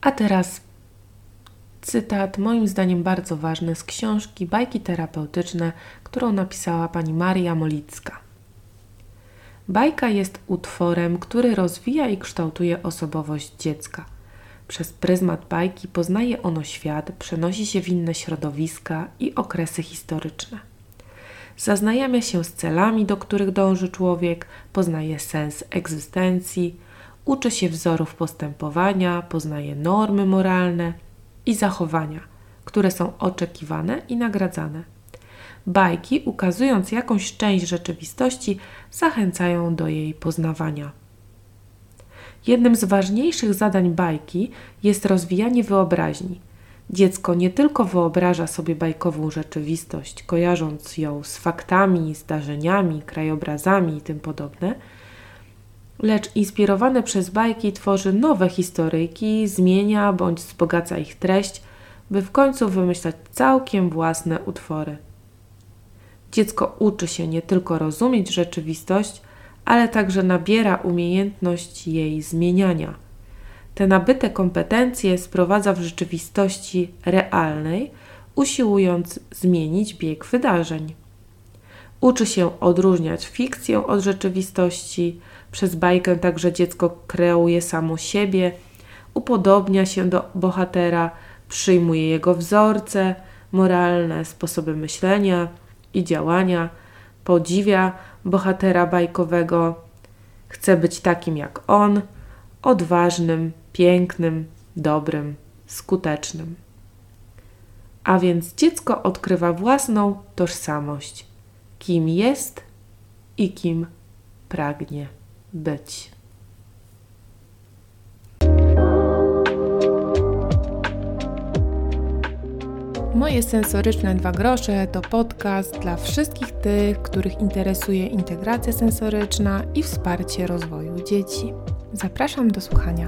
A teraz cytat, moim zdaniem bardzo ważny, z książki Bajki terapeutyczne, którą napisała pani Maria Molicka. Bajka jest utworem, który rozwija i kształtuje osobowość dziecka. Przez pryzmat bajki poznaje ono świat, przenosi się w inne środowiska i okresy historyczne. Zaznajamia się z celami, do których dąży człowiek, poznaje sens egzystencji, uczy się wzorów postępowania, poznaje normy moralne i zachowania, które są oczekiwane i nagradzane. Bajki, ukazując jakąś część rzeczywistości, zachęcają do jej poznawania. Jednym z ważniejszych zadań bajki jest rozwijanie wyobraźni. Dziecko nie tylko wyobraża sobie bajkową rzeczywistość, kojarząc ją z faktami, zdarzeniami, krajobrazami i tym podobne, lecz inspirowane przez bajki tworzy nowe historyjki, zmienia bądź wzbogaca ich treść, by w końcu wymyślać całkiem własne utwory. Dziecko uczy się nie tylko rozumieć rzeczywistość, ale także nabiera umiejętność jej zmieniania. Te nabyte kompetencje sprowadza w rzeczywistości realnej, usiłując zmienić bieg wydarzeń. Uczy się odróżniać fikcję od rzeczywistości, przez bajkę także dziecko kreuje samo siebie, upodobnia się do bohatera, przyjmuje jego wzorce, moralne sposoby myślenia i działania, podziwia bohatera bajkowego, chce być takim jak on, odważnym, pięknym, dobrym, skutecznym. A więc dziecko odkrywa własną tożsamość, kim jest i kim pragnie być. Moje sensoryczne dwa grosze to podcast dla wszystkich tych, których interesuje integracja sensoryczna i wsparcie rozwoju dzieci. Zapraszam do słuchania.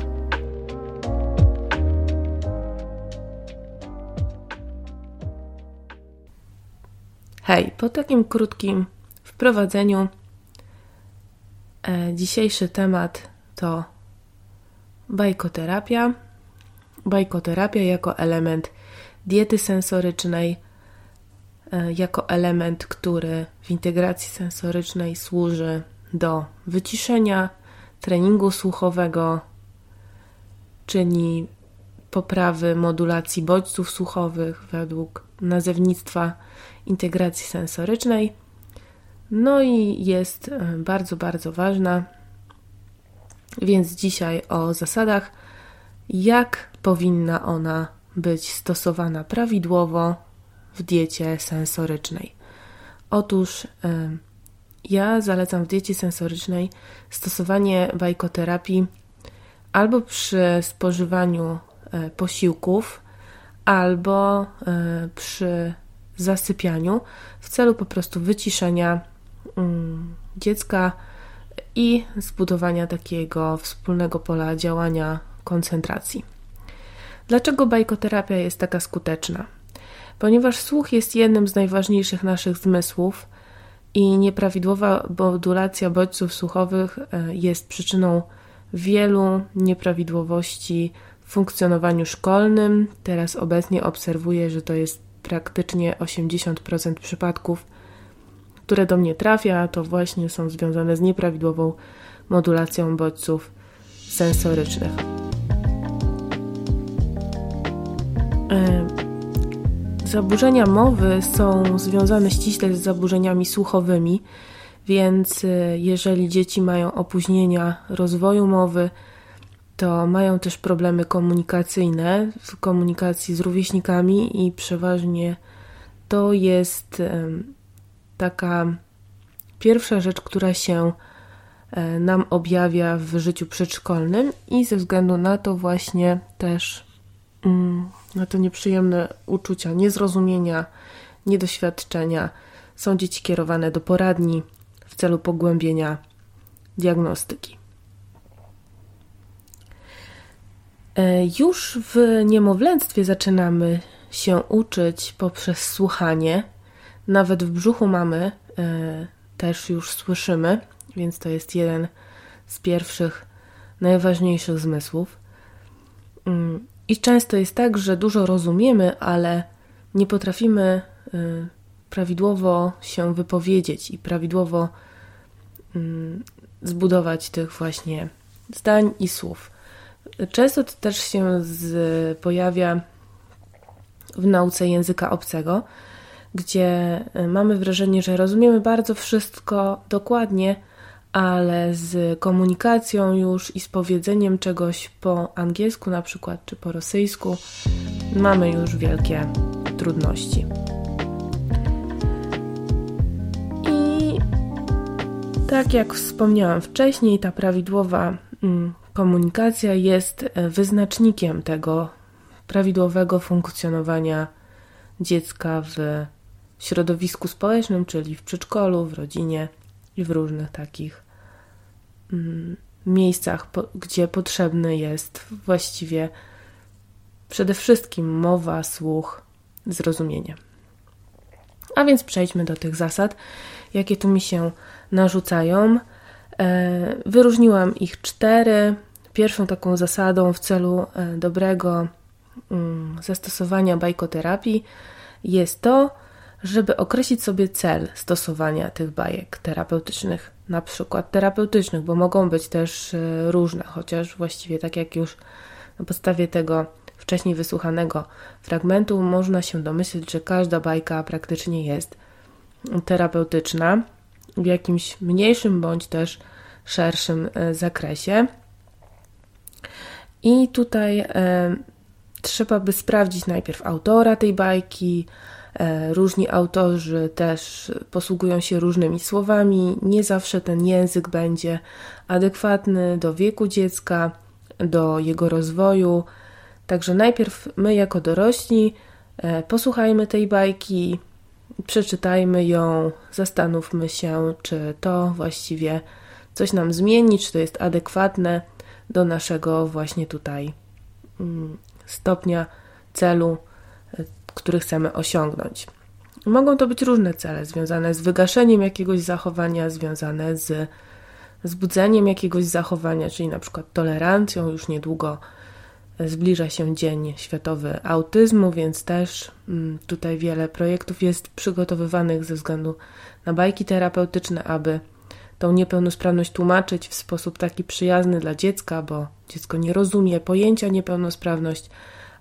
Hej, po takim krótkim wprowadzeniu dzisiejszy temat to bajkoterapia. Bajkoterapia jako element diety sensorycznej e, jako element, który w integracji sensorycznej służy do wyciszenia, treningu słuchowego, czyni poprawy modulacji bodźców słuchowych według nazewnictwa integracji sensorycznej. No i jest e, bardzo, bardzo ważna. Więc dzisiaj o zasadach, jak powinna ona być stosowana prawidłowo w diecie sensorycznej. Otóż ja zalecam w diecie sensorycznej stosowanie bajkoterapii albo przy spożywaniu e, posiłków, albo e, przy zasypianiu w celu po prostu wyciszenia dziecka i zbudowania takiego wspólnego pola działania koncentracji. Dlaczego bajkoterapia jest taka skuteczna? Ponieważ słuch jest jednym z najważniejszych naszych zmysłów i nieprawidłowa modulacja bodźców słuchowych e, jest przyczyną wielu nieprawidłowości w funkcjonowaniu szkolnym. Teraz obecnie obserwuję, że to jest praktycznie 80% przypadków, które do mnie trafia, to właśnie są związane z nieprawidłową modulacją bodźców sensorycznych. E, zaburzenia mowy są związane ściśle z zaburzeniami słuchowymi, więc e, jeżeli dzieci mają opóźnienia rozwoju mowy, to mają też problemy komunikacyjne w komunikacji z rówieśnikami i przeważnie to jest taka pierwsza rzecz, która się nam objawia w życiu przedszkolnym i ze względu na to właśnie też mm, na to nieprzyjemne uczucia niezrozumienia, niedoświadczenia są dzieci kierowane do poradni w celu pogłębienia diagnostyki. E, już w niemowlęctwie zaczynamy się uczyć poprzez słuchanie. Nawet w brzuchu mamy e, też już słyszymy, więc to jest jeden z pierwszych, najważniejszych zmysłów. Mm, I często jest tak, że dużo rozumiemy, ale nie potrafimy y, prawidłowo się wypowiedzieć i prawidłowo mm, zbudować tych właśnie zdań i słów. Często to też się z, pojawia w nauce języka obcego, gdzie y, mamy wrażenie, że rozumiemy bardzo wszystko dokładnie, ale z komunikacją już i z powiedzeniem czegoś po angielsku na przykład, czy po rosyjsku mamy już wielkie trudności. I tak jak wspomniałam wcześniej, ta prawidłowa mm, komunikacja jest e, wyznacznikiem tego prawidłowego funkcjonowania dziecka w środowisku społecznym, czyli w przedszkolu, w rodzinie i w różnych takich mm, miejscach, gdzie potrzebny jest właściwie przede wszystkim mowa, słuch, zrozumienie. A więc przejdźmy do tych zasad, jakie tu mi się narzucają. E, wyróżniłam ich cztery. Pierwszą taką zasadą w celu e, dobrego mm, zastosowania bajkoterapii jest to, żeby określić sobie cel stosowania tych bajek terapeutycznych, na przykład terapeutycznych, bo mogą być też e, różne, chociaż właściwie tak jak już na podstawie tego wcześniej wysłuchanego fragmentu można się domyśleć, że każda bajka praktycznie jest terapeutyczna w jakimś mniejszym bądź też szerszym e, zakresie. I tutaj e, trzeba by sprawdzić najpierw autora tej bajki, różni autorzy też posługują się różnymi słowami. Nie zawsze ten język będzie adekwatny do wieku dziecka, do jego rozwoju. Także najpierw my, jako dorośli, e, posłuchajmy tej bajki, przeczytajmy ją, zastanówmy się, czy to właściwie coś nam zmieni, czy to jest adekwatne do naszego właśnie tutaj mm, stopnia celu który chcemy osiągnąć. Mogą to być różne cele związane z wygaszeniem jakiegoś zachowania, związane z zbudzeniem jakiegoś zachowania, czyli na przykład tolerancją. Już niedługo zbliża się Dzień Światowy Autyzmu, więc też mm, tutaj wiele projektów jest przygotowywanych ze względu na bajki terapeutyczne, aby tą niepełnosprawność tłumaczyć w sposób taki przyjazny dla dziecka, bo dziecko nie rozumie pojęcia niepełnosprawność,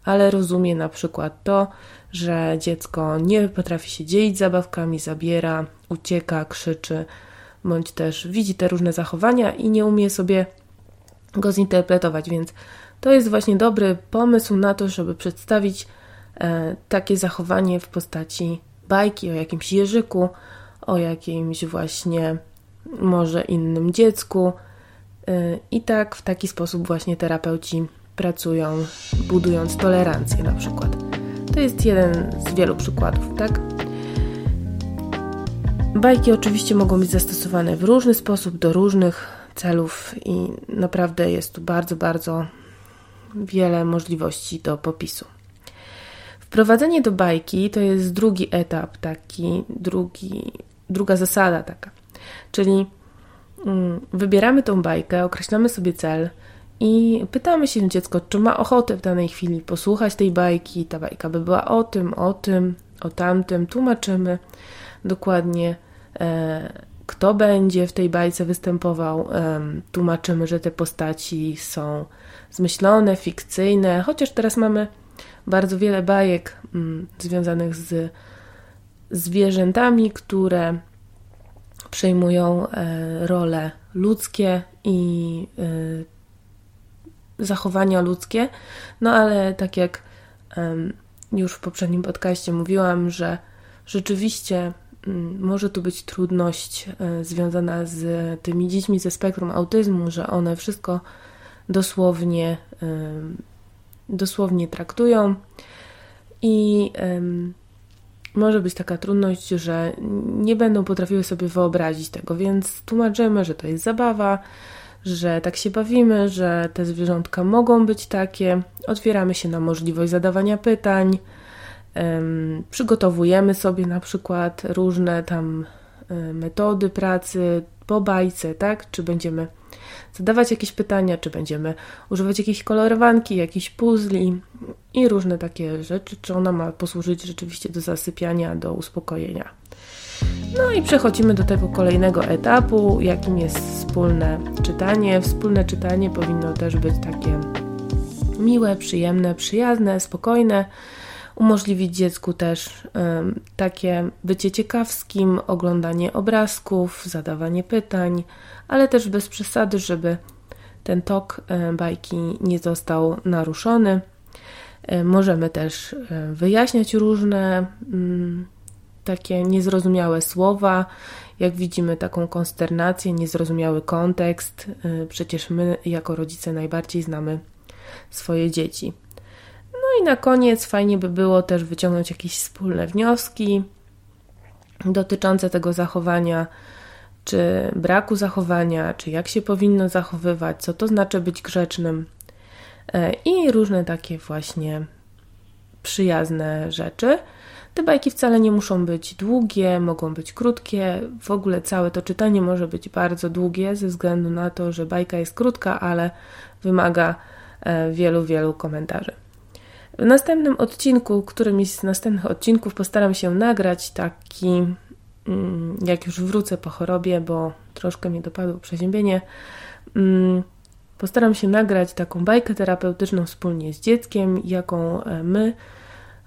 ale rozumie na przykład to, że dziecko nie potrafi się dzielić zabawkami, zabiera, ucieka, krzyczy, bądź też widzi te różne zachowania i nie umie sobie go zinterpretować, więc to jest właśnie dobry pomysł na to, żeby przedstawić e, takie zachowanie w postaci bajki o jakimś jeżyku, o jakimś właśnie może innym dziecku. E, I tak w taki sposób właśnie terapeuci pracują, budując tolerancję na przykład. To jest jeden z wielu przykładów, tak? Bajki oczywiście mogą być zastosowane w różny sposób do różnych celów i naprawdę jest tu bardzo, bardzo wiele możliwości do popisu. Wprowadzenie do bajki to jest drugi etap, taki drugi, druga zasada taka. Czyli mm, wybieramy tą bajkę, określamy sobie cel, i pytamy się dziecko, czy ma ochotę w danej chwili posłuchać tej bajki. Ta bajka by była o tym, o tym, o tamtym. Tłumaczymy dokładnie, e, kto będzie w tej bajce występował. E, tłumaczymy, że te postaci są zmyślone, fikcyjne, chociaż teraz mamy bardzo wiele bajek mm, związanych z zwierzętami, które przejmują e, role ludzkie i zachowania ludzkie. No ale tak jak już w poprzednim podcaście mówiłam, że rzeczywiście um, może tu być trudność um, związana z tymi dziećmi ze spektrum autyzmu, że one wszystko dosłownie, dosłownie traktują i może być taka trudność, że nie będą potrafiły sobie wyobrazić tego, więc tłumaczymy, że to jest zabawa, że tak się bawimy, że te zwierzątka mogą być takie. Otwieramy się na możliwość zadawania pytań. Przygotowujemy sobie na przykład różne tam um, metody pracy, po bajce, tak? Czy będziemy zadawać jakieś pytania, czy będziemy używać jakiejś kolorowanki, jakichś puzli i różne takie rzeczy, czy ona ma posłużyć rzeczywiście do zasypiania, do uspokojenia. No i przechodzimy do tego kolejnego etapu, jakim jest wspólne czytanie. Wspólne czytanie powinno też być takie miłe, przyjemne, przyjazne, spokojne. Umożliwić dziecku też um, takie bycie ciekawskim, oglądanie obrazków, zadawanie pytań, ale też bez przesady, żeby ten tok um, bajki nie został naruszony. Um, możemy też wyjaśniać różne mm, takie niezrozumiałe słowa, jak widzimy taką konsternację, niezrozumiały kontekst. Przecież my jako rodzice najbardziej znamy swoje dzieci. No i na koniec fajnie by było też wyciągnąć jakieś wspólne wnioski dotyczące tego zachowania, czy braku zachowania, czy jak się powinno zachowywać, co to znaczy być grzecznym e, i różne takie właśnie przyjazne rzeczy. Te bajki wcale nie muszą być długie, mogą być krótkie. W ogóle całe to czytanie może być bardzo długie, ze względu na to, że bajka jest krótka, ale wymaga e, wielu, wielu komentarzy. W następnym odcinku, którymś z następnych odcinków, postaram się nagrać taki, mm, jak już wrócę po chorobie, bo troszkę mnie dopadło przeziębienie. Mm, postaram się nagrać taką bajkę terapeutyczną wspólnie z dzieckiem, jaką e, my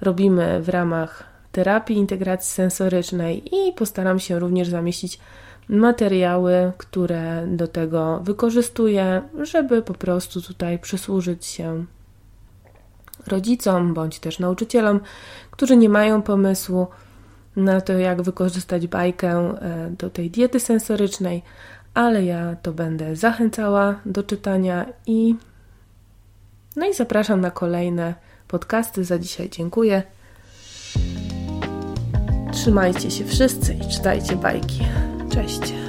robimy w ramach terapii integracji sensorycznej i postaram się również zamieścić materiały, które do tego wykorzystuję, żeby po prostu tutaj przysłużyć się rodzicom bądź też nauczycielom, którzy nie mają pomysłu na to, jak wykorzystać bajkę e, do tej diety sensorycznej, ale ja to będę zachęcała do czytania i no i zapraszam na kolejne podcasty. Za dzisiaj dziękuję. Trzymajcie się wszyscy i czytajcie bajki. Cześć.